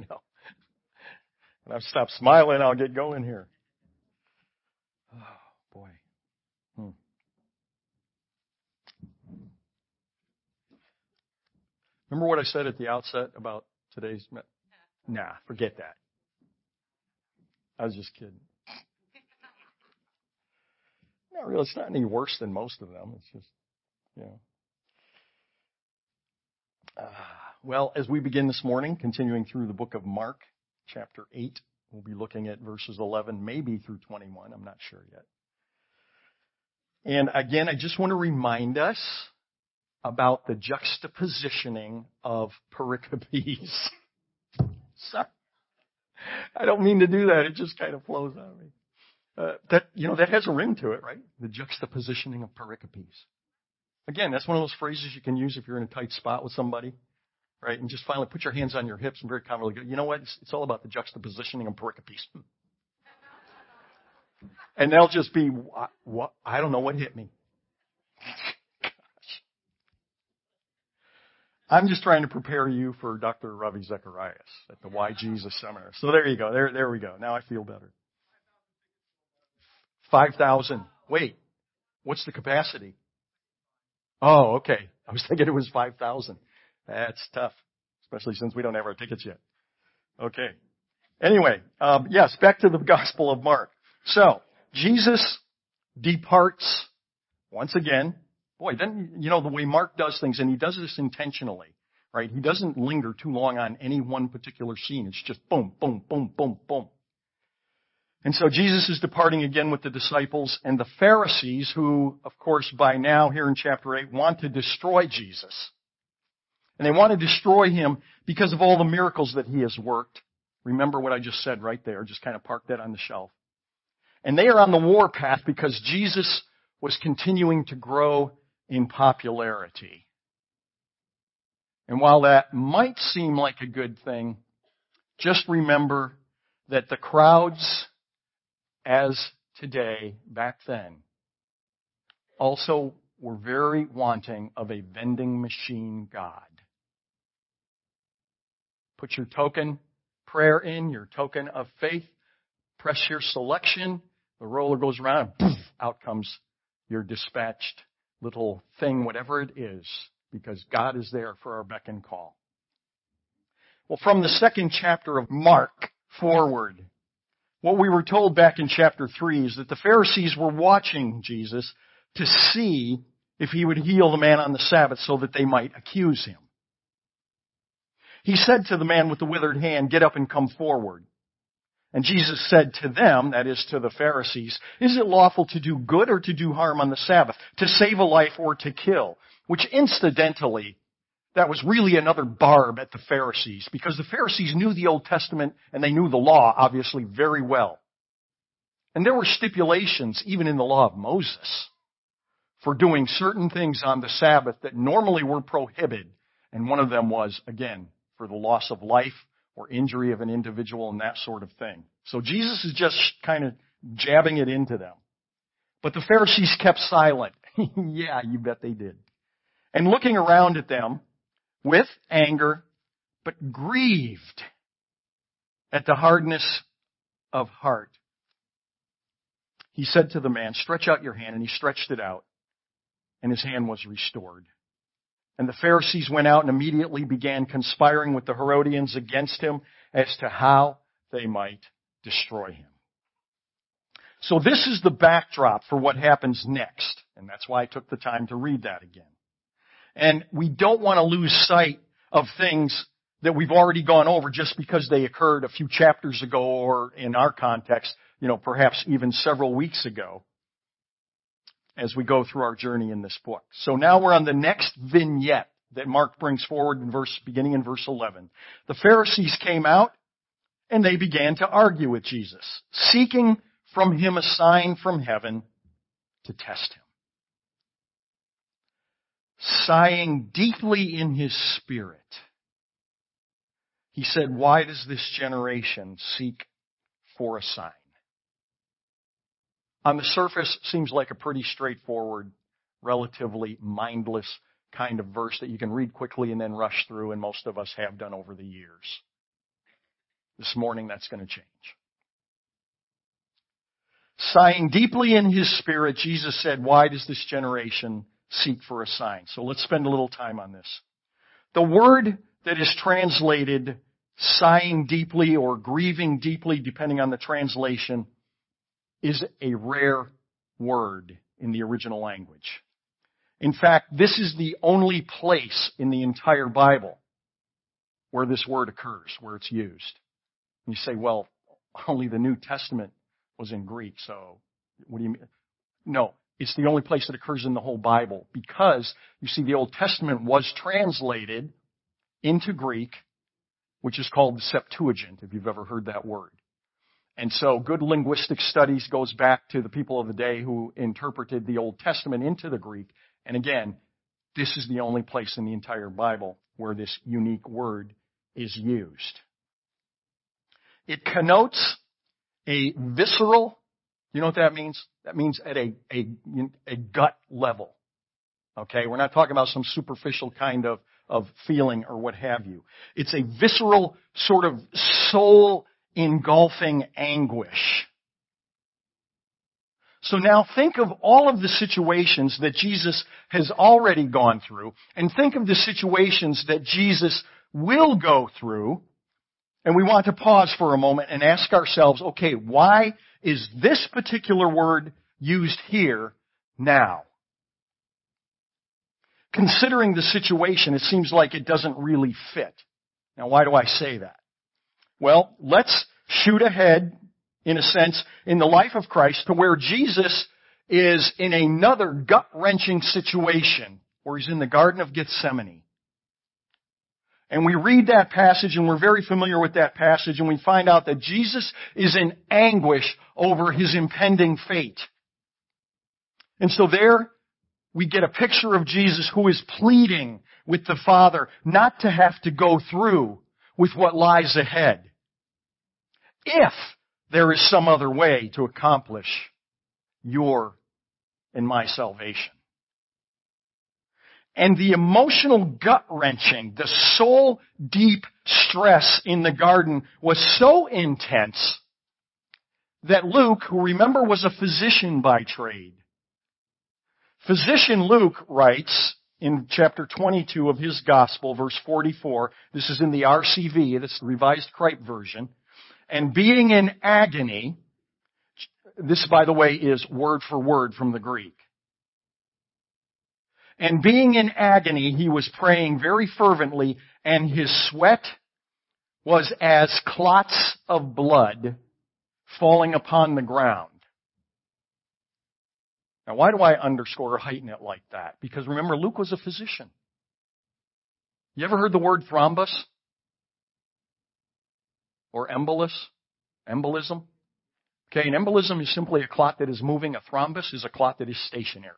know. When I've stopped smiling, I'll get going here. Oh, boy. Hmm. Remember what I said at the outset about today's? Me- nah, forget that. I was just kidding. Not really. It's not any worse than most of them. It's just, you know. Uh, well, as we begin this morning, continuing through the book of Mark, chapter 8, we'll be looking at verses 11, maybe through 21. I'm not sure yet. And again, I just want to remind us about the juxtapositioning of pericopes. Sorry. I don't mean to do that. It just kind of flows out of me. Uh, that, you know, that has a ring to it, right? The juxtapositioning of pericopes. Again, that's one of those phrases you can use if you're in a tight spot with somebody, right? And just finally put your hands on your hips and very confidently go, you know what? It's, it's all about the juxtapositioning of pericopes. And they'll just be, what, I don't know what hit me. I'm just trying to prepare you for Dr. Ravi Zacharias at the Why Jesus Seminar. So there you go. There, there we go. Now I feel better. 5,000. Wait, what's the capacity? Oh, okay. I was thinking it was 5,000. That's tough, especially since we don't have our tickets yet. Okay. Anyway, um, yes, back to the Gospel of Mark. So, Jesus departs once again. Boy, then, you know, the way Mark does things, and he does this intentionally, right? He doesn't linger too long on any one particular scene. It's just boom, boom, boom, boom, boom. And so Jesus is departing again with the disciples and the Pharisees who, of course, by now here in chapter 8 want to destroy Jesus. And they want to destroy him because of all the miracles that he has worked. Remember what I just said right there. Just kind of park that on the shelf. And they are on the warpath because Jesus was continuing to grow in popularity. And while that might seem like a good thing, just remember that the crowds as today, back then, also were very wanting of a vending machine God. Put your token prayer in, your token of faith, press your selection, the roller goes around, poof, out comes your dispatched little thing, whatever it is, because God is there for our beck and call. Well, from the second chapter of Mark forward, what we were told back in chapter 3 is that the Pharisees were watching Jesus to see if he would heal the man on the Sabbath so that they might accuse him. He said to the man with the withered hand, get up and come forward. And Jesus said to them, that is to the Pharisees, is it lawful to do good or to do harm on the Sabbath, to save a life or to kill? Which incidentally that was really another barb at the Pharisees because the Pharisees knew the Old Testament and they knew the law, obviously, very well. And there were stipulations, even in the law of Moses, for doing certain things on the Sabbath that normally were prohibited. And one of them was, again, for the loss of life or injury of an individual and that sort of thing. So Jesus is just kind of jabbing it into them. But the Pharisees kept silent. yeah, you bet they did. And looking around at them, with anger, but grieved at the hardness of heart. He said to the man, stretch out your hand, and he stretched it out, and his hand was restored. And the Pharisees went out and immediately began conspiring with the Herodians against him as to how they might destroy him. So this is the backdrop for what happens next, and that's why I took the time to read that again. And we don't want to lose sight of things that we've already gone over just because they occurred a few chapters ago or in our context, you know, perhaps even several weeks ago as we go through our journey in this book. So now we're on the next vignette that Mark brings forward in verse, beginning in verse 11. The Pharisees came out and they began to argue with Jesus, seeking from him a sign from heaven to test him sighing deeply in his spirit, he said, Why does this generation seek for a sign? On the surface, seems like a pretty straightforward, relatively mindless kind of verse that you can read quickly and then rush through, and most of us have done over the years. This morning, that's going to change. Sighing deeply in his spirit, Jesus said, Why does this generation seek for a sign? So let's spend a little time on this. The word that is translated sighing deeply or grieving deeply, depending on the translation, is a rare word in the original language. In fact, this is the only place in the entire Bible where this word occurs, where it's used. And you say, well, only the New Testament was in Greek, so what do you mean? No, it's the only place that occurs in the whole Bible because you see the Old Testament was translated into Greek, which is called the Septuagint, if you've ever heard that word. And so good linguistic studies goes back to the people of the day who interpreted the Old Testament into the Greek. And again, this is the only place in the entire Bible where this unique word is used. It connotes a visceral, you know what that means? That means at a, a, a gut level. Okay, we're not talking about some superficial kind of, of feeling or what have you. It's a visceral sort of soul engulfing anguish. So now think of all of the situations that Jesus has already gone through and think of the situations that Jesus will go through. And we want to pause for a moment and ask ourselves, okay, why is this particular word used here now? Considering the situation, it seems like it doesn't really fit. Now why do I say that? Well, let's shoot ahead, in a sense, in the life of Christ to where Jesus is in another gut-wrenching situation where he's in the Garden of Gethsemane. And we read that passage and we're very familiar with that passage and we find out that Jesus is in anguish over his impending fate. And so there we get a picture of Jesus who is pleading with the Father not to have to go through with what lies ahead if there is some other way to accomplish your and my salvation. And the emotional gut wrenching, the soul deep stress in the garden was so intense that Luke, who remember was a physician by trade, physician Luke writes in chapter 22 of his gospel, verse 44, this is in the RCV, this revised Cripe version, and being in agony, this by the way is word for word from the Greek. And being in agony, he was praying very fervently and his sweat was as clots of blood falling upon the ground. Now why do I underscore or heighten it like that? Because remember, Luke was a physician. You ever heard the word thrombus? or embolus, embolism. Okay, an embolism is simply a clot that is moving. A thrombus is a clot that is stationary.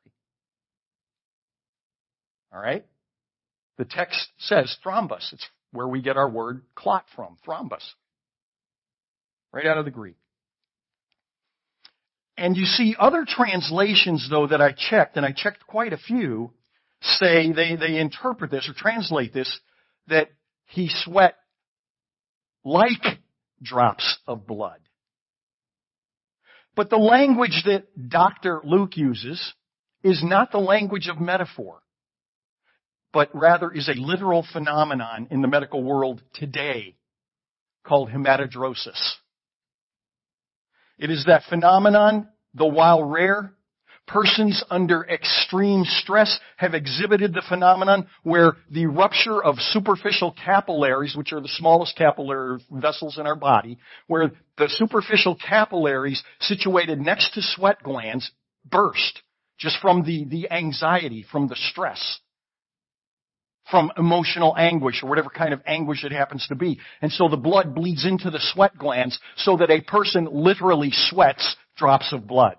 All right? The text says thrombus. It's where we get our word clot from, thrombus. Right out of the Greek. And you see other translations though that I checked, and I checked quite a few, say they, they interpret this or translate this that he sweat like drops of blood. But the language that Dr. Luke uses is not the language of metaphor, but rather is a literal phenomenon in the medical world today called hematidrosis. It is that phenomenon, though while rare, persons under extreme stress have exhibited the phenomenon where the rupture of superficial capillaries, which are the smallest capillary vessels in our body, where the superficial capillaries situated next to sweat glands burst just from the, the anxiety, from the stress, from emotional anguish or whatever kind of anguish it happens to be. And so the blood bleeds into the sweat glands so that a person literally sweats drops of blood.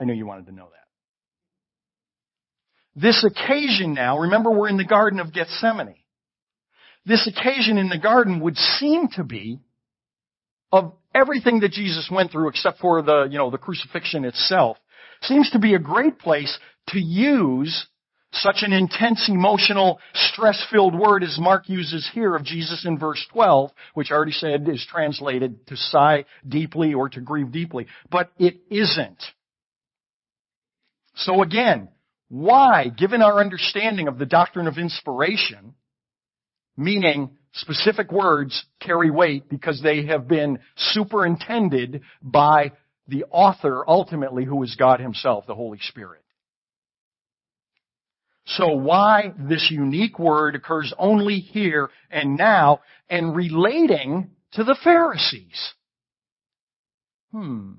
I knew you wanted to know that. This occasion now, remember we're in the Garden of Gethsemane. This occasion in the garden would seem to be of everything that Jesus went through except for the, you know, the crucifixion itself, seems to be a great place to use such an intense emotional stress-filled word as Mark uses here of Jesus in verse 12, which I already said is translated to sigh deeply or to grieve deeply, but it isn't. So again, why, given our understanding of the doctrine of inspiration, meaning specific words carry weight because they have been superintended by the author ultimately who is God himself, the Holy Spirit. So why this unique word occurs only here and now and relating to the Pharisees? Hmm.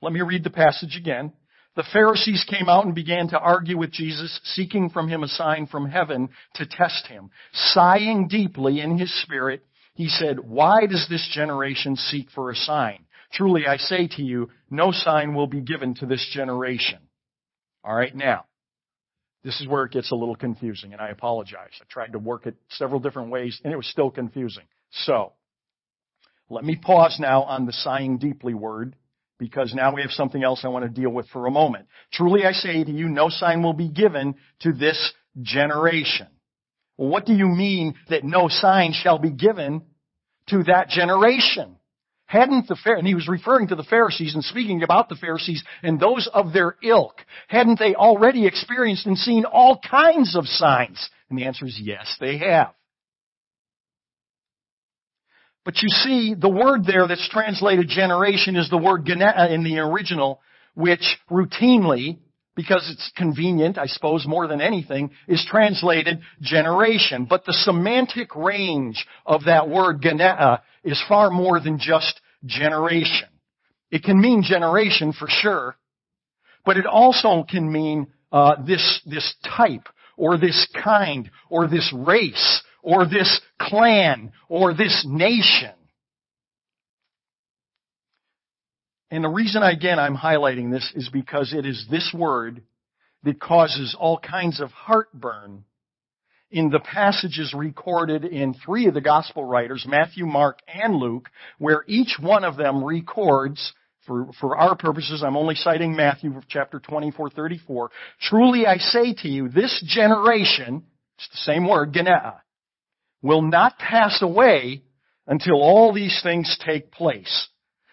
Let me read the passage again. The Pharisees came out and began to argue with Jesus, seeking from him a sign from heaven to test him. Sighing deeply in his spirit, he said, Why does this generation seek for a sign? Truly I say to you, no sign will be given to this generation. Alright, now, this is where it gets a little confusing, and I apologize. I tried to work it several different ways, and it was still confusing. So, let me pause now on the sighing deeply word because now we have something else I want to deal with for a moment. Truly I say to you, no sign will be given to this generation. Well, what do you mean that no sign shall be given to that generation? Hadn't the and he was referring to the Pharisees and speaking about the Pharisees and those of their ilk. Hadn't they already experienced and seen all kinds of signs? And the answer is yes, they have. But you see, the word there that's translated generation is the word genea uh, in the original, which routinely, because it's convenient, I suppose, more than anything, is translated generation. But the semantic range of that word genea is far more than just generation. It can mean generation for sure, but it also can mean uh, this this type or this kind or this race or this clan or this nation. And the reason, again, I'm highlighting this is because it is this word that causes all kinds of heartburn in the passages recorded in three of the gospel writers, Matthew, Mark, and Luke, where each one of them records for, for our purposes, I'm only citing Matthew chapter 24, 34. Truly I say to you, this generation, it's the same word, genea, will not pass away until all these things take place.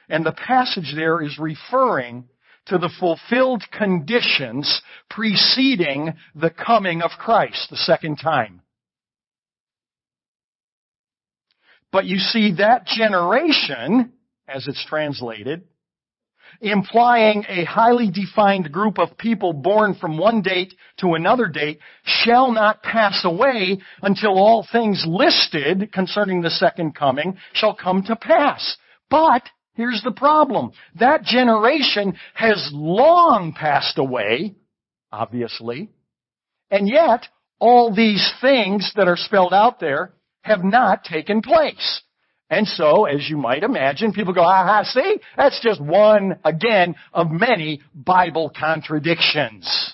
And the passage there is referring to the fulfilled conditions preceding the coming of Christ the second time. But you see that generation, as it's translated, implying a highly defined group of people born from one date to another date, shall not pass away until all things listed concerning the second coming shall come to pass. But, here's the problem. That generation has long passed away, obviously, and yet all these things that are spelled out there have not taken place. And so, as you might imagine, people go, aha, see? That's just one, again, of many Bible contradictions.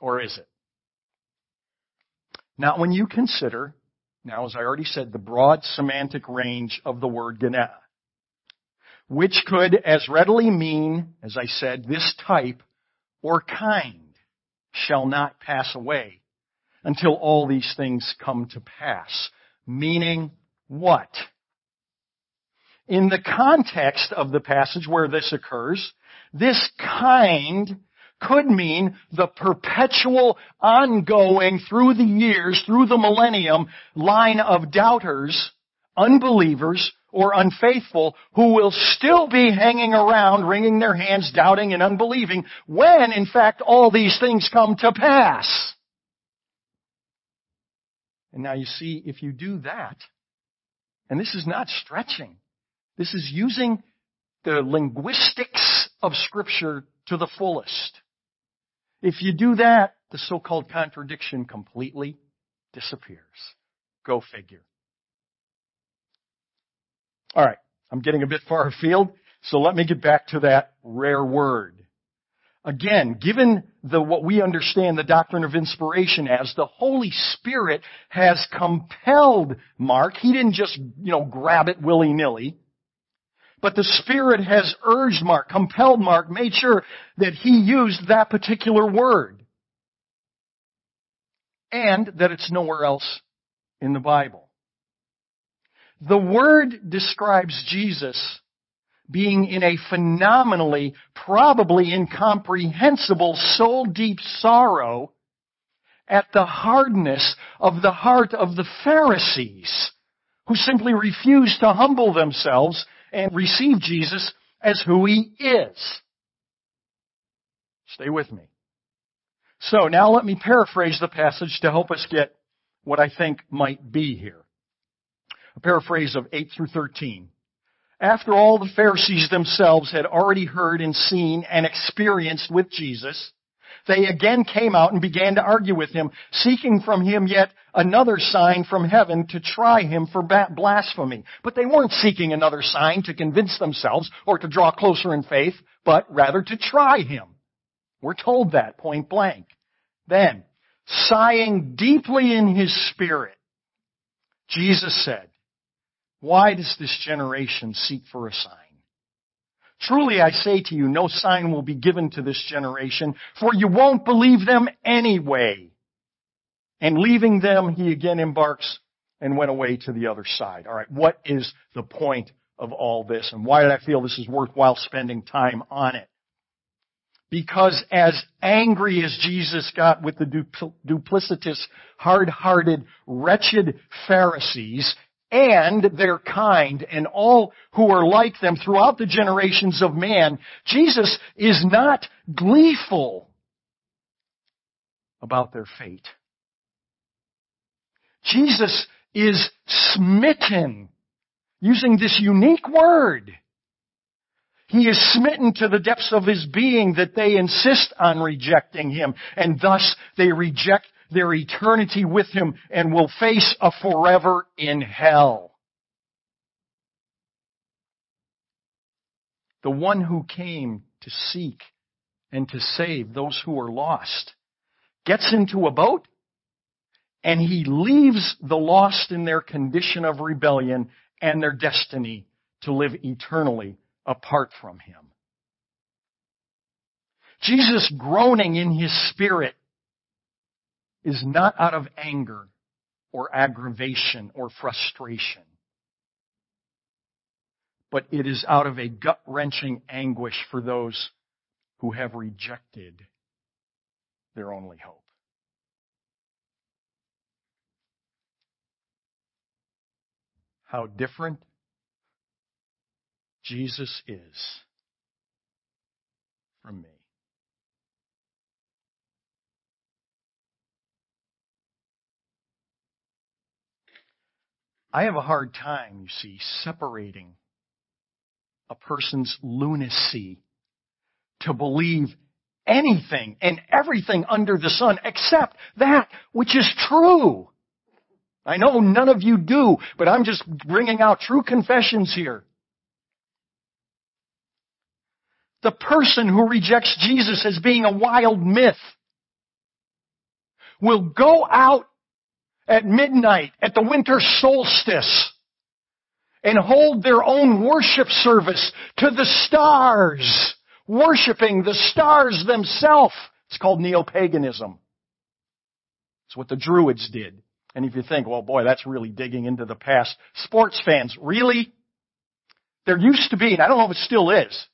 Or is it? Now, when you consider, now as I already said, the broad semantic range of the word genea, which could as readily mean, as I said, this type or kind shall not pass away until all these things come to pass. Meaning what? In the context of the passage where this occurs, this kind could mean the perpetual, ongoing, through the years, through the millennium, line of doubters, unbelievers, or unfaithful who will still be hanging around, wringing their hands, doubting and unbelieving, when in fact all these things come to pass. And now you see, if you do that, and this is not stretching, this is using the linguistics of Scripture to the fullest. If you do that, the so-called contradiction completely disappears. Go figure. Alright, I'm getting a bit far afield, so let me get back to that rare word. Again, given the, what we understand the doctrine of inspiration as, the Holy Spirit has compelled Mark. He didn't just, you know, grab it willy-nilly. But the Spirit has urged Mark, compelled Mark, made sure that he used that particular word. And that it's nowhere else in the Bible. The word describes Jesus being in a phenomenally, probably incomprehensible, soul deep sorrow at the hardness of the heart of the Pharisees, who simply refused to humble themselves and receive Jesus as who he is. Stay with me. So now let me paraphrase the passage to help us get what I think might be here. A paraphrase of 8 through 13. After all the Pharisees themselves had already heard and seen and experienced with Jesus, they again came out and began to argue with him, seeking from him yet another sign from heaven to try him for blasphemy. But they weren't seeking another sign to convince themselves or to draw closer in faith, but rather to try him. We're told that point blank. Then, sighing deeply in his spirit, Jesus said, Why does this generation seek for a sign? Truly I say to you, no sign will be given to this generation, for you won't believe them anyway. And leaving them, he again embarks and went away to the other side. Alright, what is the point of all this? And why did I feel this is worthwhile spending time on it? Because as angry as Jesus got with the duplicitous, hard-hearted, wretched Pharisees, and their kind and all who are like them throughout the generations of man, Jesus is not gleeful about their fate. Jesus is smitten, using this unique word. He is smitten to the depths of his being that they insist on rejecting him, and thus they reject their eternity with Him and will face a forever in hell. The one who came to seek and to save those who are lost gets into a boat and he leaves the lost in their condition of rebellion and their destiny to live eternally apart from him. Jesus groaning in his spirit is not out of anger or aggravation or frustration, but it is out of a gut wrenching anguish for those who have rejected their only hope. How different Jesus is from me. I have a hard time, you see, separating a person's lunacy to believe anything and everything under the sun except that which is true. I know none of you do, but I'm just bringing out true confessions here. The person who rejects Jesus as being a wild myth will go out at midnight, at the winter solstice, and hold their own worship service to the stars, worshiping the stars themselves. It's called neo-paganism. It's what the Druids did. And if you think, well boy, that's really digging into the past. Sports fans, really? There used to be, and I don't know if it still is,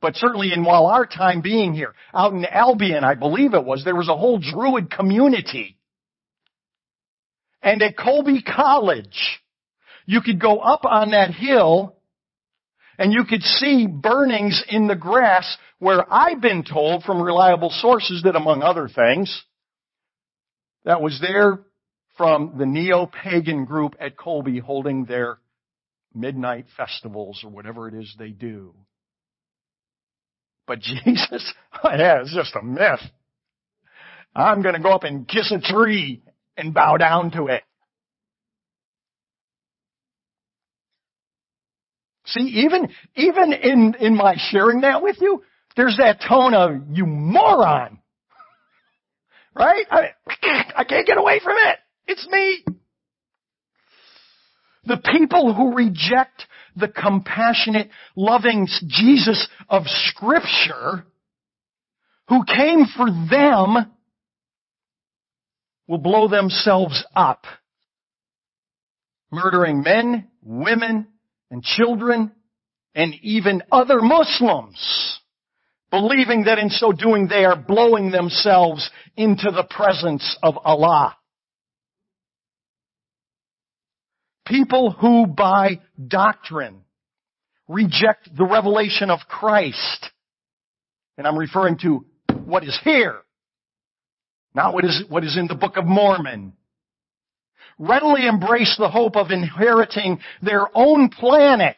but certainly in while our time being here, out in Albion, I believe it was, there was a whole Druid community and at Colby College, you could go up on that hill and you could see burnings in the grass where I've been told from reliable sources that among other things, that was there from the neo-pagan group at Colby holding their midnight festivals or whatever it is they do. But Jesus, yeah, it's just a myth. I'm gonna go up and kiss a tree and bow down to it. See, even, even in, in my sharing that with you, there's that tone of, you moron! right? I, I can't get away from it! It's me! The people who reject the compassionate, loving Jesus of scripture who came for them will blow themselves up, murdering men, women, and children, and even other Muslims, believing that in so doing they are blowing themselves into the presence of Allah. People who by doctrine reject the revelation of Christ, and I'm referring to what is here, not what is, what is in the Book of Mormon, readily embrace the hope of inheriting their own planet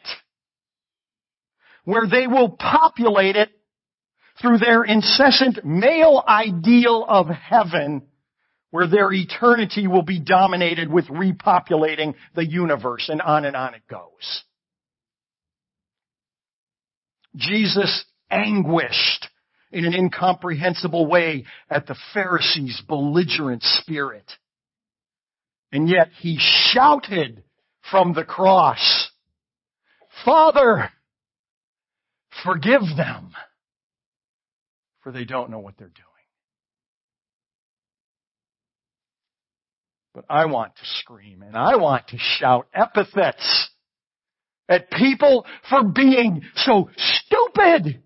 where they will populate it through their incessant male ideal of heaven where their eternity will be dominated with repopulating the universe and on and on it goes. Jesus anguished in an incomprehensible way at the Pharisees' belligerent spirit. And yet he shouted from the cross, Father, forgive them, for they don't know what they're doing. But I want to scream and I want to shout epithets at people for being so stupid,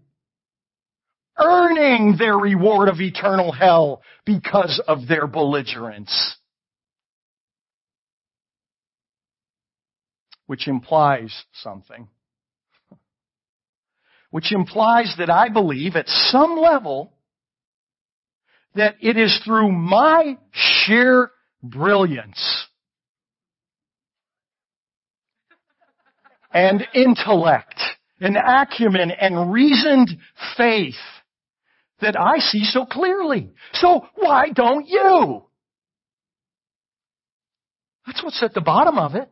earning their reward of eternal hell because of their belligerence. Which implies something. Which implies that I believe at some level that it is through my sheer brilliance and intellect and acumen and reasoned faith that I see so clearly. So why don't you? That's what's at the bottom of it.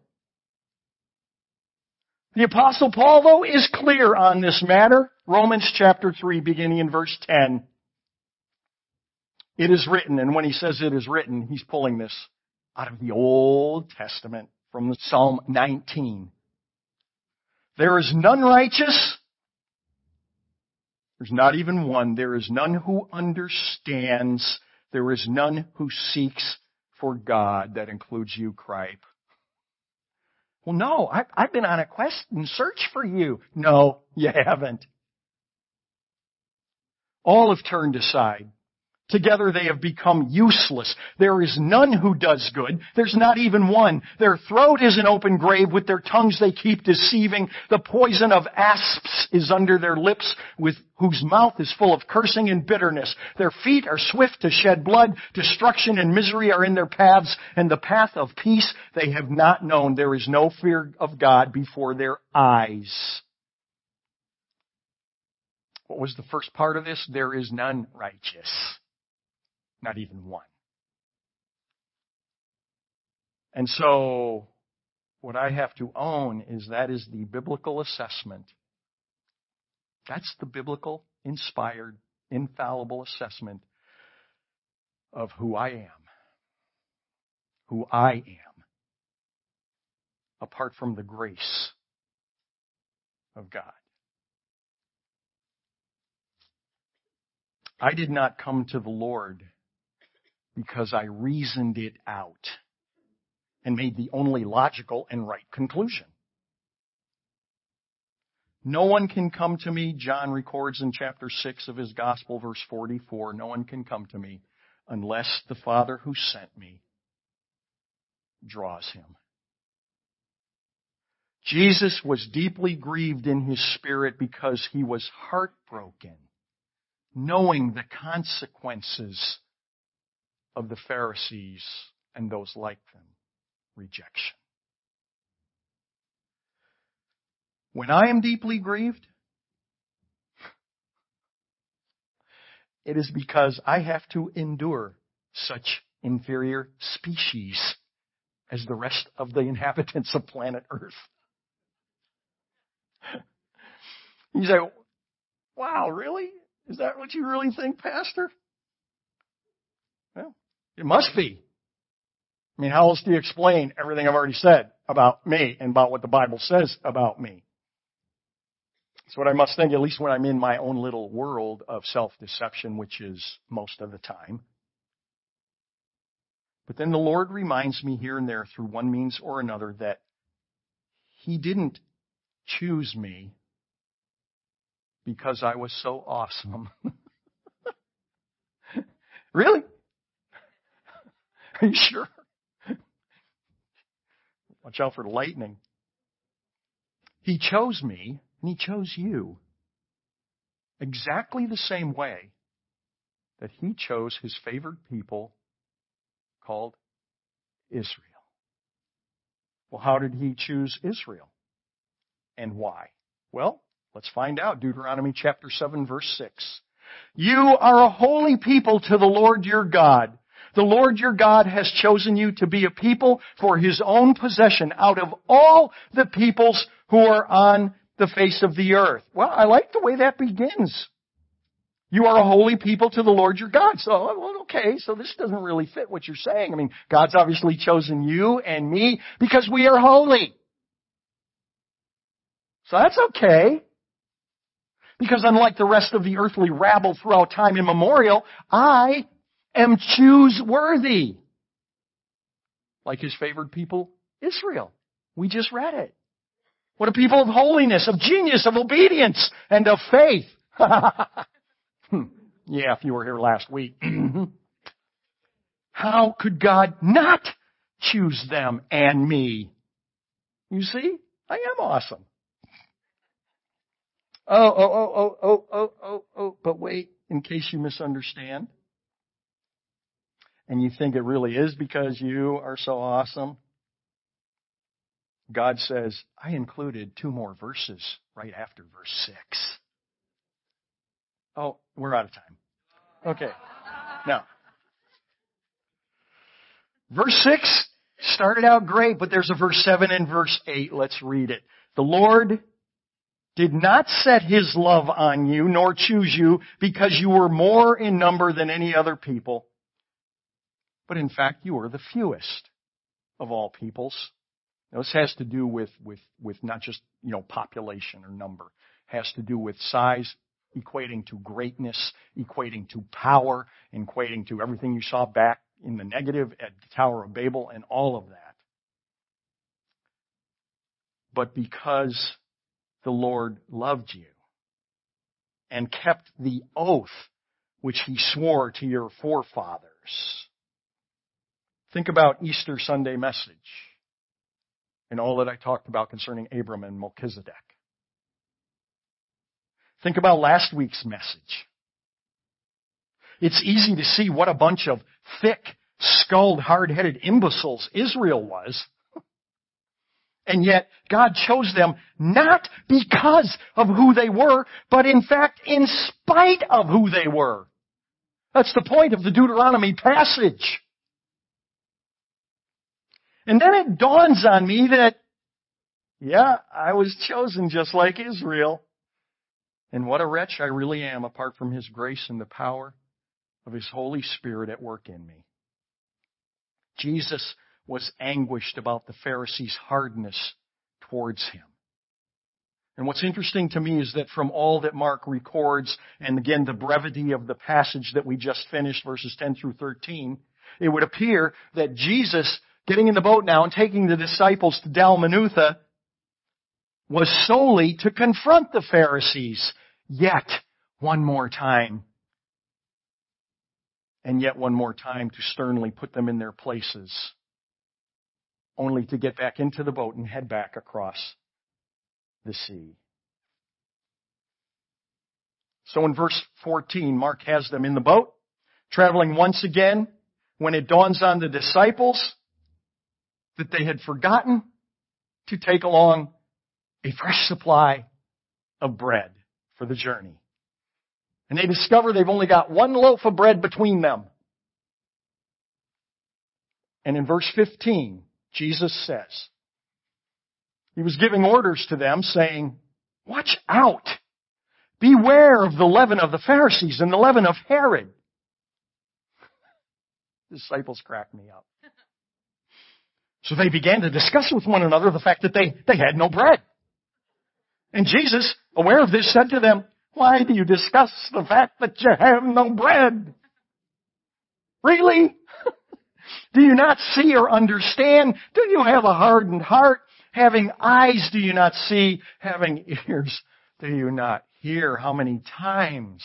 The apostle Paul though is clear on this matter. Romans chapter 3 beginning in verse 10. It is written, and when he says it is written, he's pulling this out of the Old Testament from Psalm 19. There is none righteous. There's not even one. There is none who understands. There is none who seeks for God. That includes you, Cripe. Well, no, I, have been on a quest and search for you. No, you haven't. All have turned aside. Together they have become useless. There is none who does good. There's not even one. Their throat is an open grave. With their tongues they keep deceiving. The poison of asps is under their lips, with whose mouth is full of cursing and bitterness. Their feet are swift to shed blood. Destruction and misery are in their paths, and the path of peace they have not known. There is no fear of God before their eyes. What was the first part of this? There is none righteous. Not even one. And so, what I have to own is that is the biblical assessment. That's the biblical, inspired, infallible assessment of who I am. Who I am. Apart from the grace of God. I did not come to the Lord because I reasoned it out and made the only logical and right conclusion. No one can come to me, John records in chapter 6 of his gospel, verse 44, no one can come to me unless the Father who sent me draws him. Jesus was deeply grieved in his spirit because he was heartbroken, knowing the consequences of the Pharisees and those like them rejection. When I am deeply grieved, it is because I have to endure such inferior species as the rest of the inhabitants of planet Earth. You say, wow, really? Is that what you really think, Pastor? Well, it must be. I mean, how else do you explain everything I've already said about me and about what the Bible says about me? That's what I must think, at least when I'm in my own little world of self-deception, which is most of the time. But then the Lord reminds me here and there through one means or another that He didn't choose me because I was so awesome. really? Are you sure? Watch out for lightning. He chose me and He chose you exactly the same way that He chose His favored people called Israel. Well, how did He choose Israel? And why? Well, let's find out. Deuteronomy chapter 7 verse 6. You are a holy people to the Lord your God. The Lord your God has chosen you to be a people for His own possession out of all the peoples who are on the face of the earth. Well, I like the way that begins. You are a holy people to the Lord your God. So, well, okay, so this doesn't really fit what you're saying. I mean, God's obviously chosen you and me because we are holy. So that's okay. Because unlike the rest of the earthly rabble throughout time immemorial, I am chooseworthy. Like his favored people, Israel. We just read it. What a people of holiness, of genius, of obedience, and of faith. Hmm. yeah, if you were here last week. How could God not choose them and me? You see, I am awesome. Oh, oh, oh, oh, oh, oh, oh, oh, but wait, in case you misunderstand. And you think it really is because you are so awesome. God says, I included two more verses right after verse 6. Oh, we're out of time. Okay. Now, verse 6 started out great, but there's a verse 7 and verse 8. Let's read it. The Lord did not set his love on you, nor choose you, because you were more in number than any other people. But in fact, you are the fewest of all peoples. Now, this has to do with, with, with not just, you know, population or number. It has to do with size, equating to greatness, equating to power, equating to everything you saw back in the negative at the Tower of Babel and all of that. But because the Lord loved you and kept the oath which he swore to your forefathers. Think about Easter Sunday message and all that I talked about concerning Abram and Melchizedek. Think about last week's message. It's easy to see what a bunch of thick, skulled, hard-headed imbeciles Israel was. And yet, God chose them not because of who they were, but in fact, in spite of who they were. That's the point of the Deuteronomy passage. And then it dawns on me that, yeah, I was chosen just like Israel. And what a wretch I really am apart from His grace and the power of His Holy Spirit at work in me. Jesus was anguished about the Pharisees' hardness towards him. And what's interesting to me is that from all that Mark records, and again the brevity of the passage that we just finished, verses 10 through 13, it would appear that Jesus, getting in the boat now and taking the disciples to Dalmanutha, was solely to confront the Pharisees yet one more time. And yet one more time to sternly put them in their places only to get back into the boat and head back across the sea. So in verse 14, Mark has them in the boat, traveling once again, when it dawns on the disciples that they had forgotten to take along a fresh supply of bread for the journey. And they discover they've only got one loaf of bread between them. And in verse 15, Jesus says. He was giving orders to them saying, watch out. Beware of the leaven of the Pharisees and the leaven of Herod. Disciples crack me up. So they began to discuss with one another the fact that they, they had no bread. And Jesus, aware of this, said to them, why do you discuss the fact that you have no bread? Really? do you not see or understand? Do you have a hardened heart? Having eyes do you not see? Having ears do you not hear? How many times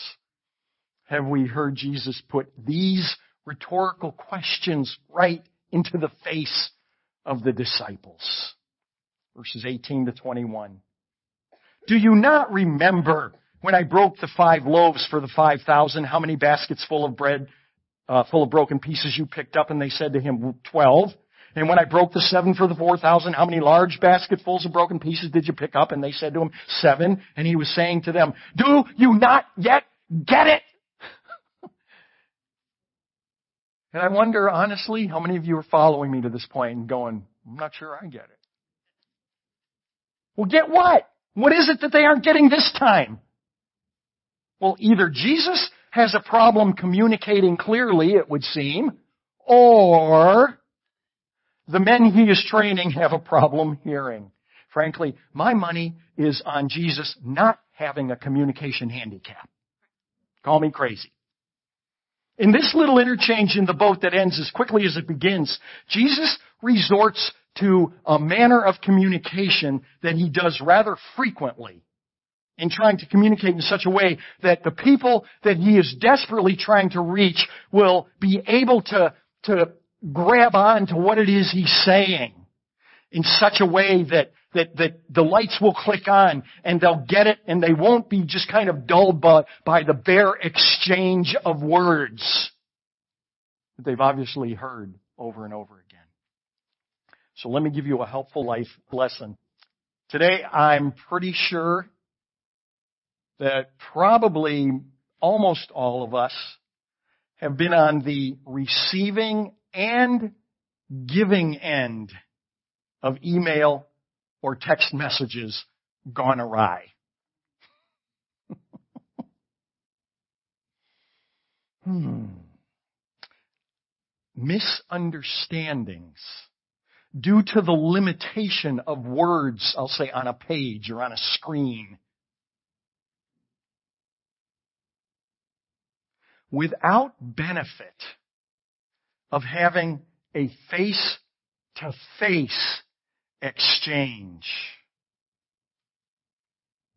have we heard Jesus put these rhetorical questions right into the face of the disciples? Verses 18 to 21. Do you not remember when I broke the five loaves for the five thousand, how many baskets full of bread, uh, full of broken pieces you picked up? And they said to him, twelve. And when I broke the seven for the four thousand, how many large basketfuls of broken pieces did you pick up? And they said to him, seven. And he was saying to them, do you not yet get it? And I wonder, honestly, how many of you are following me to this point and going, I'm not sure I get it. Well, get what? What is it that they aren't getting this time? Well, either Jesus has a problem communicating clearly, it would seem, or the men he is training have a problem hearing. Frankly, my money is on Jesus not having a communication handicap. Call me crazy. In this little interchange in the boat that ends as quickly as it begins, Jesus resorts to a manner of communication that he does rather frequently in trying to communicate in such a way that the people that he is desperately trying to reach will be able to, to grab on to what it is he's saying in such a way that, that, that the lights will click on and they'll get it and they won't be just kind of dulled by, by the bare exchange of words that they've obviously heard over and over again. So let me give you a helpful life lesson. Today I'm pretty sure that probably almost all of us have been on the receiving and giving end of email or text messages gone awry. hmm. Misunderstandings due to the limitation of words, I'll say on a page or on a screen without benefit of having a face to face exchange.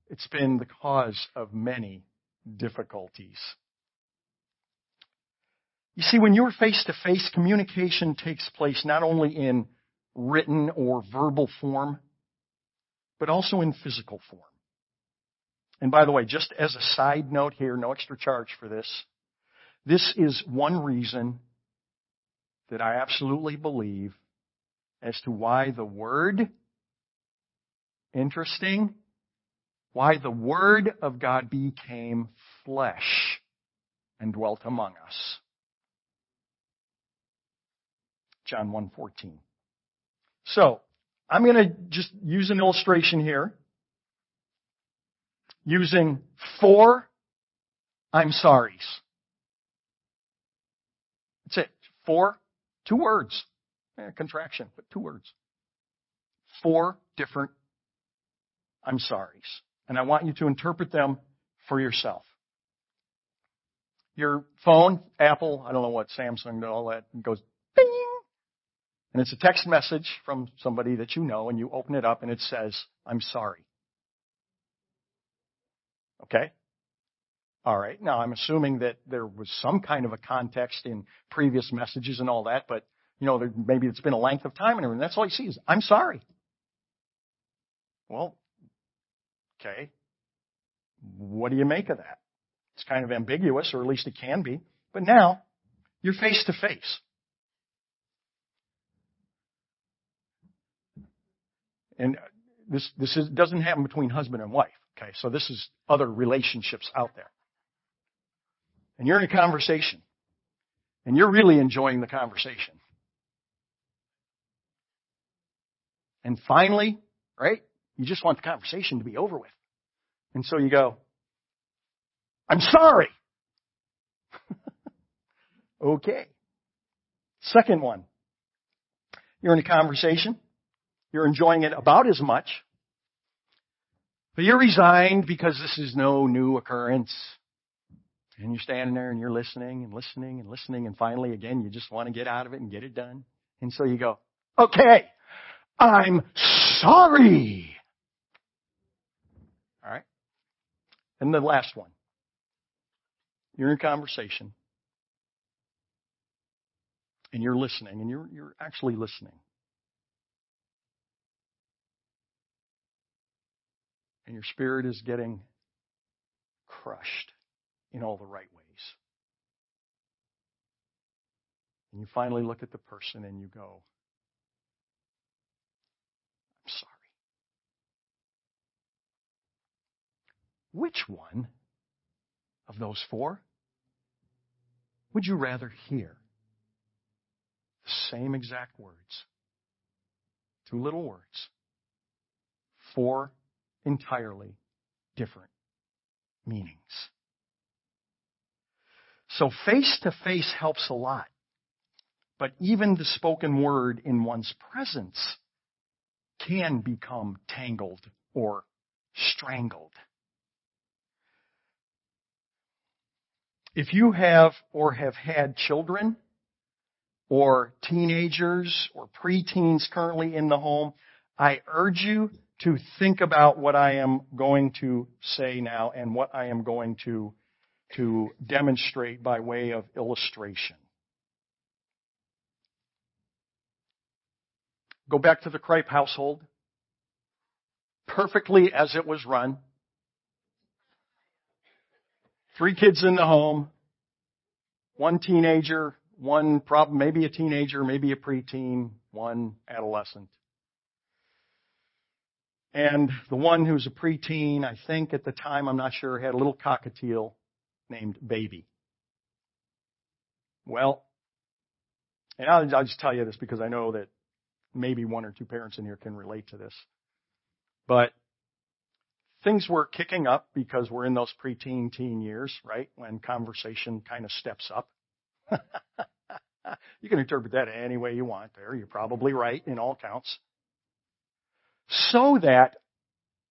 It's been the cause of many difficulties. You see, when you're face to face, communication takes place not only in written or verbal form, but also in physical form. And by the way, just as a side note here, no extra charge for this, this is one reason that I absolutely believe as to why the Word, interesting, why the Word of God became flesh and dwelt among us. John 1.14. So, I'm going to just use an illustration here using four I'm sorry's. That's it. Four, two words. Eh, contraction, but two words. Four different I'm sorry's. And I want you to interpret them for yourself. Your phone, Apple, I don't know what, Samsung, all that, goes bing. And it's a text message from somebody that you know, and you open it up and it says, I'm sorry. Okay? All right. Now I'm assuming that there was some kind of a context in previous messages and all that, but you know, maybe it's been a length of time and everything. That's all he sees. I'm sorry. Well, okay. What do you make of that? It's kind of ambiguous, or at least it can be. But now, you're face to face. And this, this is, doesn't happen between husband and wife. Okay. So this is other relationships out there and you're in a conversation and you're really enjoying the conversation. And finally, right, you just want the conversation to be over with. And so you go, I'm sorry. okay. Second one. You're in a conversation. You're enjoying it about as much. But you're resigned because this is no new occurrence. And you're standing there and you're listening and listening and listening and finally again you just want to get out of it and get it done. And so you go, okay, I'm sorry. Alright? And the last one. You're in conversation. And you're listening and you're, you're actually listening. And your spirit is getting crushed in all the right ways. And you finally look at the person and you go, I'm sorry. Which one of those four would you rather hear? The same exact words. Two little words. Four entirely different meanings. So face to face helps a lot. But even the spoken word in one's presence can become tangled or strangled. If you have or have had children or teenagers or preteens currently in the home, I urge you to think about what I am going to say now and what I am going to to demonstrate by way of illustration. Go back to the Kripe household. Perfectly as it was run. Three kids in the home. One teenager, one maybe a teenager, maybe a preteen, one adolescent. And the one who's a preteen, I think at the time, I'm not sure, had a little cockatiel named Baby. Well, and I'll, I'll just tell you this because I know that maybe one or two parents in here can relate to this. But things were kicking up because we're in those preteen teen years, right? When conversation kind of steps up. you can interpret that any way you want there. You're probably right in all counts. So that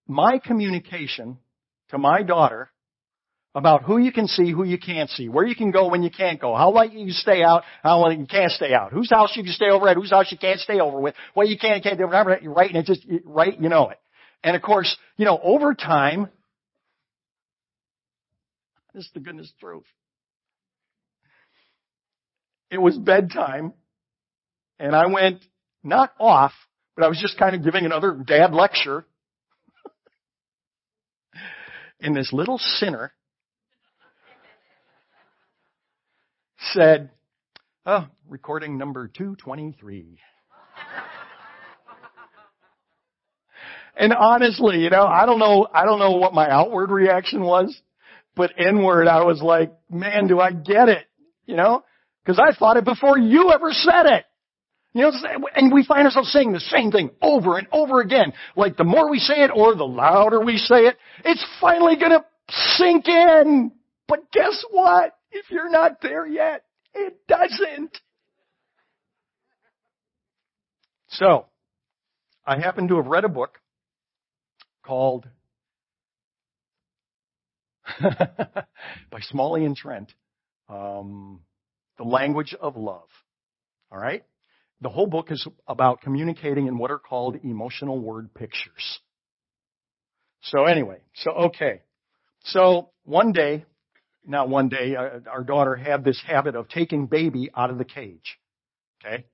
my communication to my daughter about who you can see, who you can't see, where you can go when you can't go, how late you can stay out, how long you can't stay out, whose house you can stay over at, whose house you can't stay over with, what you can and can't do, right, and it's just, right, you know it. And of course, you know, over time, this is the goodness truth. It was bedtime, and I went not off, but I was just kind of giving another dad lecture. and this little sinner said, oh, recording number 223. And honestly, you know, I don't know, I don't know what my outward reaction was, but inward I was like, man, do I get it? You know? Cause I thought it before you ever said it. You know, and we find ourselves saying the same thing over and over again. Like the more we say it or the louder we say it, it's finally gonna sink in. But guess what? If you're not there yet, it doesn't. So, I happen to have read a book called by Smalley and Trent, um, The Language of Love. All right? The whole book is about communicating in what are called emotional word pictures. So anyway, so okay. So one day, now one day, uh, our daughter had this habit of taking baby out of the cage. Okay?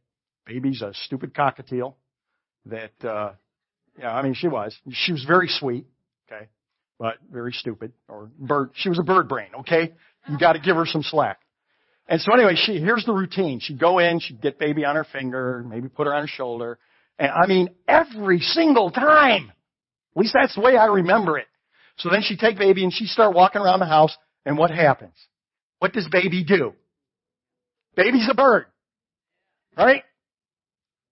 Baby's a stupid cockatiel that, uh, yeah, I mean, she was. She was very sweet. Okay? But very stupid. Or bird, she was a bird brain. Okay? You gotta give her some slack. And so anyway, she, here's the routine. She'd go in, she'd get baby on her finger, maybe put her on her shoulder. And I mean, every single time. At least that's the way I remember it. So then she'd take baby and she'd start walking around the house and what happens? What does baby do? Baby's a bird. Right?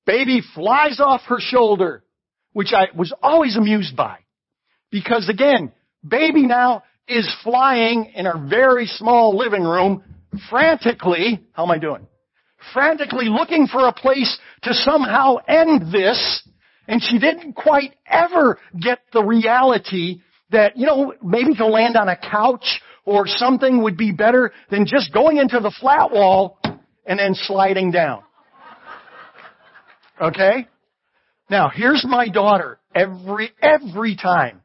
Baby flies off her shoulder, which I was always amused by. Because again, baby now is flying in our very small living room frantically, how am I doing? Frantically looking for a place to somehow end this, and she didn't quite ever get the reality that, you know, maybe to land on a couch or something would be better than just going into the flat wall and then sliding down. Okay? Now, here's my daughter every, every time.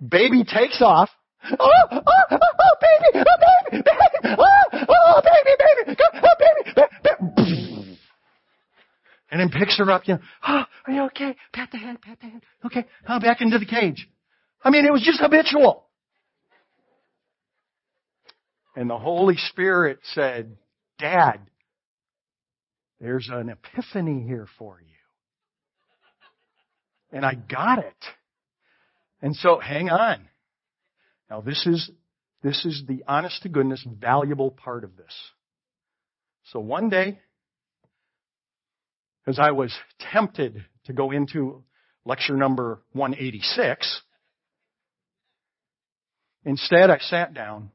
Baby takes off. Oh, oh, oh, oh baby, oh, baby, baby, oh, oh, baby, baby, oh, baby, baby. And then picks her up, you know, oh, are you okay? Pat the head, pat the head. Okay, oh, back into the cage. I mean, it was just habitual. And the Holy Spirit said, Dad, there's an epiphany here for you. And I got it. And so, hang on. Now this is, this is the honest to goodness valuable part of this. So one day, as I was tempted to go into lecture number 186, instead I sat down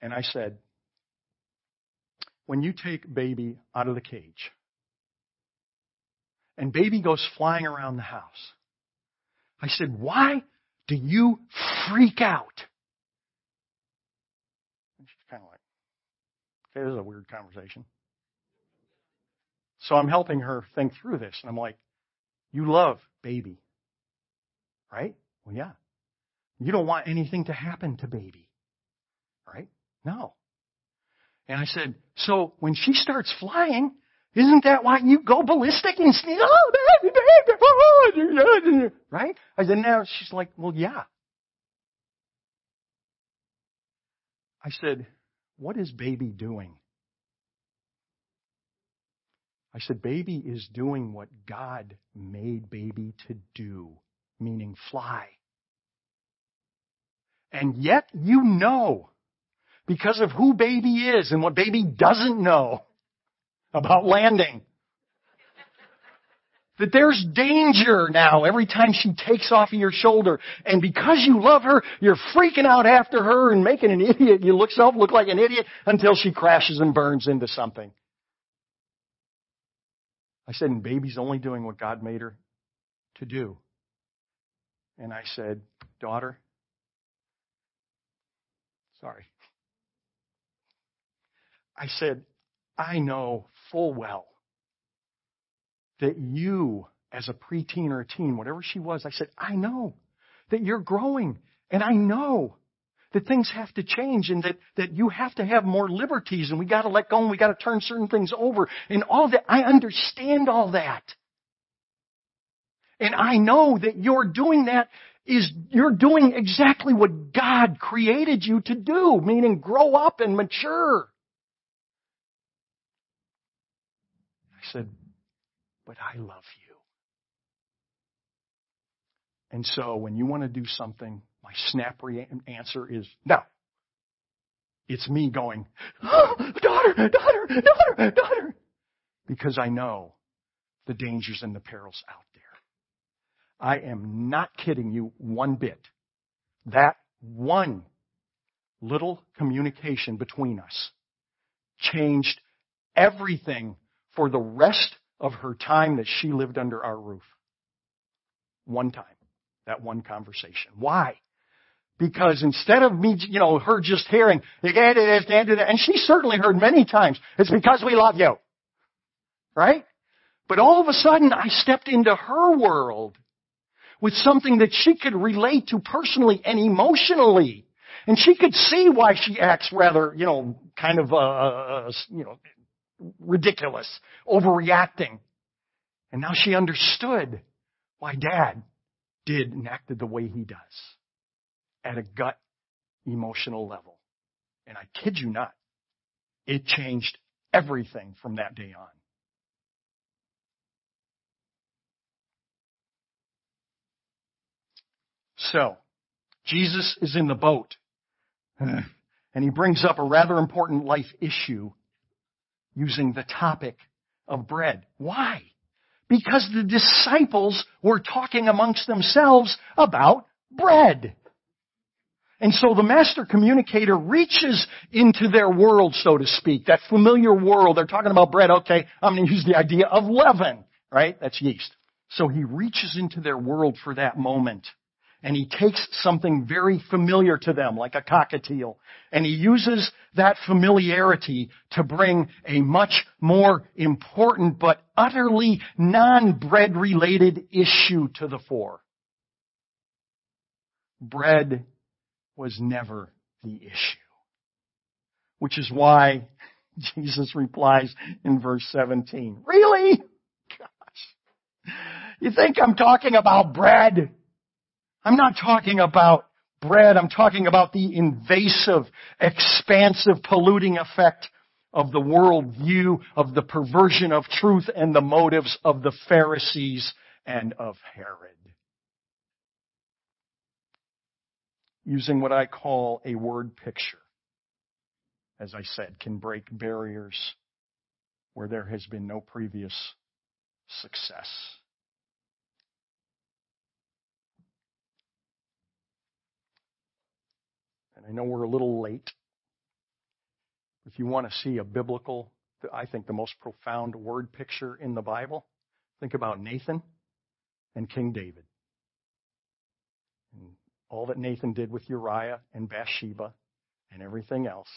and I said, when you take baby out of the cage and baby goes flying around the house, I said, why do you freak out? And she's kind of like, okay, this is a weird conversation. So I'm helping her think through this, and I'm like, you love baby, right? Well, yeah. You don't want anything to happen to baby, right? No. And I said, so when she starts flying, isn't that why you go ballistic and sneeze? Oh, baby, baby, oh, oh, right? I said, now she's like, well, yeah. I said, what is baby doing? I said, baby is doing what God made baby to do, meaning fly. And yet you know, because of who baby is and what baby doesn't know, about landing. That there's danger now every time she takes off of your shoulder. And because you love her, you're freaking out after her and making an idiot. You look self look like an idiot until she crashes and burns into something. I said, and baby's only doing what God made her to do. And I said, daughter, sorry. I said, I know full well that you, as a preteen or a teen, whatever she was, I said, I know that you're growing and I know that things have to change and that, that you have to have more liberties and we gotta let go and we gotta turn certain things over and all that. I understand all that. And I know that you're doing that is you're doing exactly what God created you to do, meaning grow up and mature. Said, but I love you. And so when you want to do something, my snap answer is no. It's me going, oh, daughter, daughter, daughter, daughter. Because I know the dangers and the perils out there. I am not kidding you one bit. That one little communication between us changed everything for the rest of her time that she lived under our roof. One time. That one conversation. Why? Because instead of me, you know, her just hearing, and she certainly heard many times, it's because we love you. Right? But all of a sudden, I stepped into her world with something that she could relate to personally and emotionally. And she could see why she acts rather, you know, kind of, uh, uh, uh you know, ridiculous, overreacting. And now she understood why dad did and acted the way he does at a gut emotional level. And I kid you not, it changed everything from that day on. So, Jesus is in the boat, and he brings up a rather important life issue using the topic of bread. Why? Because the disciples were talking amongst themselves about bread. And so the master communicator reaches into their world, so to speak, that familiar world. They're talking about bread. Okay, I'm going to use the idea of leaven, right? That's yeast. So he reaches into their world for that moment. And he takes something very familiar to them, like a cockatiel, and he uses that familiarity to bring a much more important but utterly non-bread related issue to the fore. Bread was never the issue. Which is why Jesus replies in verse 17, Really? Gosh. You think I'm talking about bread? I'm not talking about bread. I'm talking about the invasive, expansive, polluting effect of the world view, of the perversion of truth and the motives of the Pharisees and of Herod. Using what I call a word picture, as I said, can break barriers where there has been no previous success. And I know we're a little late. If you want to see a biblical, I think the most profound word picture in the Bible, think about Nathan and King David. And all that Nathan did with Uriah and Bathsheba and everything else.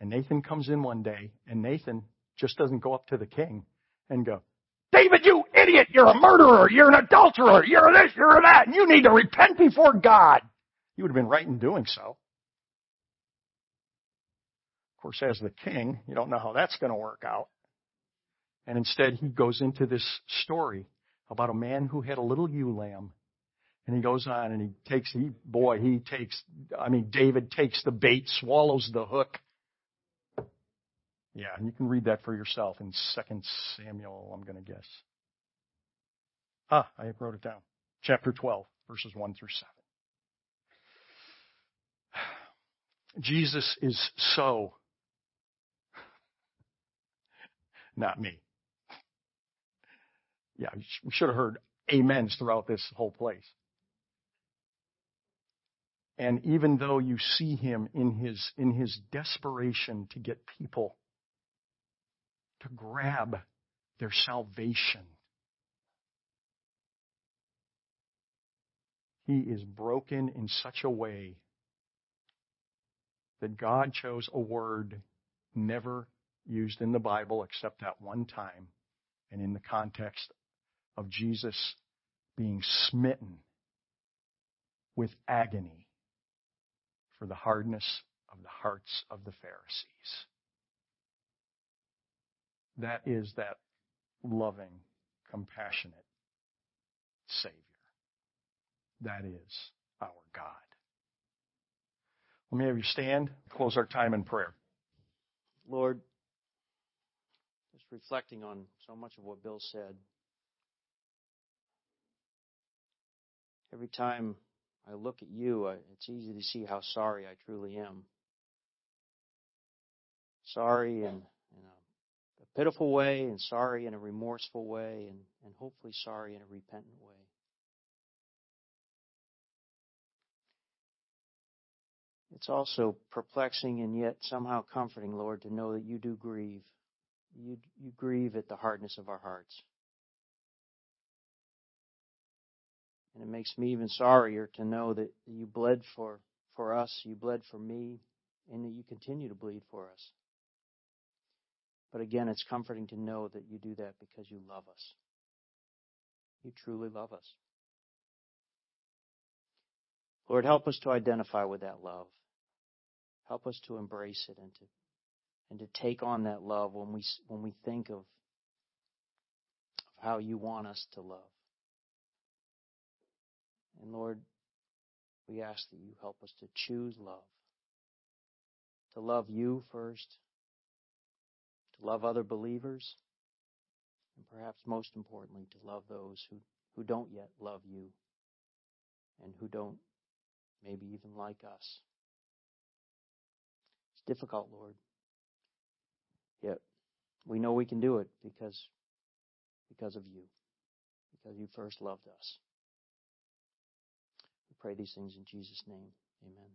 And Nathan comes in one day, and Nathan just doesn't go up to the king and go, David, you idiot! You're a murderer! You're an adulterer! You're this, you're that, and you need to repent before God. He would have been right in doing so. Of course, as the king, you don't know how that's going to work out. And instead, he goes into this story about a man who had a little ewe lamb. And he goes on and he takes, he, boy, he takes, I mean, David takes the bait, swallows the hook. Yeah, and you can read that for yourself in 2 Samuel, I'm going to guess. Ah, I wrote it down. Chapter 12, verses 1 through 7. Jesus is so not me. Yeah, we should have heard amens throughout this whole place. And even though you see him in his, in his desperation to get people to grab their salvation, he is broken in such a way that God chose a word never used in the Bible except that one time and in the context of Jesus being smitten with agony for the hardness of the hearts of the Pharisees. That is that loving, compassionate Savior. That is our God. Let me have you stand, close our time in prayer. Lord, just reflecting on so much of what Bill said. Every time I look at you, it's easy to see how sorry I truly am. Sorry in, in a, a, pitiful way, and sorry in a remorseful way, and, and hopefully sorry in a repentant way. It's also perplexing and yet somehow comforting, Lord, to know that you do grieve. You, you grieve at the hardness of our hearts. And it makes me even sorrier to know that you bled for, for us, you bled for me, and that you continue to bleed for us. But again, it's comforting to know that you do that because you love us. You truly love us. Lord, help us to identify with that love. Help us to embrace it and to and to take on that love when we when we think of, of how you want us to love. And Lord, we ask that you help us to choose love. To love you first, to love other believers, and perhaps most importantly, to love those who, who don't yet love you and who don't maybe even like us difficult, Lord. Yet we know we can do it because because of you. Because you first loved us. We pray these things in Jesus' name. Amen.